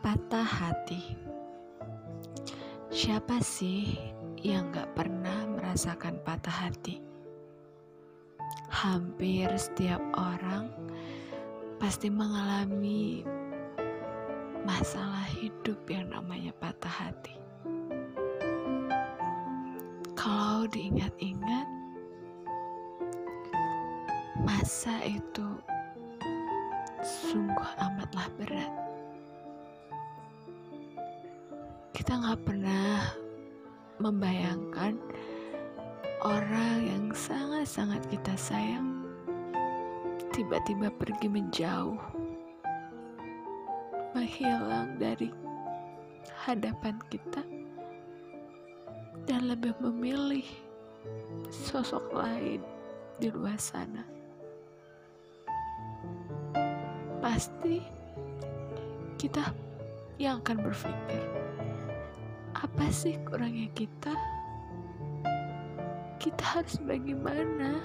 Patah hati. Siapa sih yang gak pernah merasakan patah hati? Hampir setiap orang pasti mengalami masalah hidup yang namanya patah hati. Kalau diingat-ingat, masa itu sungguh amatlah berat. Kita nggak pernah membayangkan orang yang sangat-sangat kita sayang tiba-tiba pergi menjauh, menghilang dari hadapan kita, dan lebih memilih sosok lain di luar sana. Pasti kita yang akan berpikir, apa sih kurangnya kita? Kita harus bagaimana?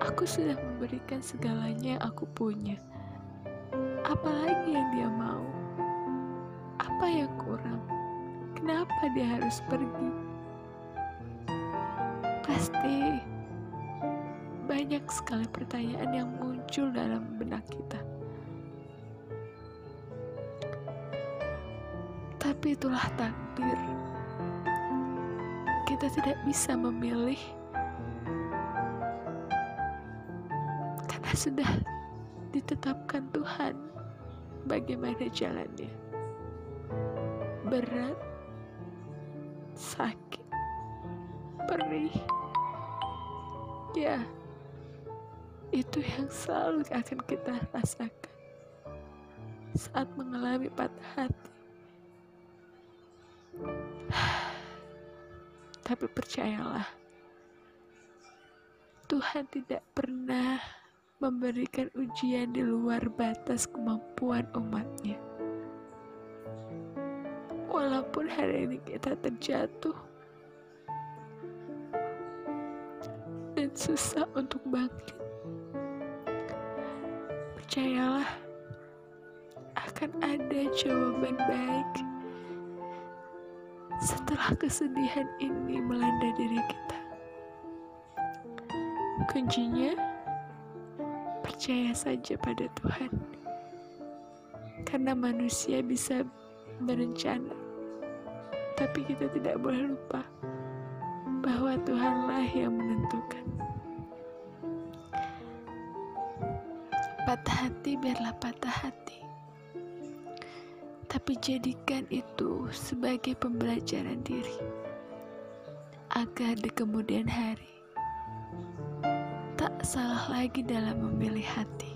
Aku sudah memberikan segalanya yang aku punya. Apalagi yang dia mau? Apa yang kurang? Kenapa dia harus pergi? Pasti banyak sekali pertanyaan yang muncul dalam benak kita. Tapi itulah takdir. Kita tidak bisa memilih karena sudah ditetapkan Tuhan bagaimana jalannya. Berat, sakit, perih. Ya, itu yang selalu akan kita rasakan saat mengalami patah hati. Tapi percayalah, Tuhan tidak pernah memberikan ujian di luar batas kemampuan umatnya. Walaupun hari ini kita terjatuh dan susah untuk bangkit, percayalah akan ada jawaban baik setelah kesedihan ini melanda diri kita. Kuncinya, percaya saja pada Tuhan. Karena manusia bisa berencana, tapi kita tidak boleh lupa bahwa Tuhanlah yang menentukan. Patah hati biarlah patah hati tapi jadikan itu sebagai pembelajaran diri agar di kemudian hari tak salah lagi dalam memilih hati.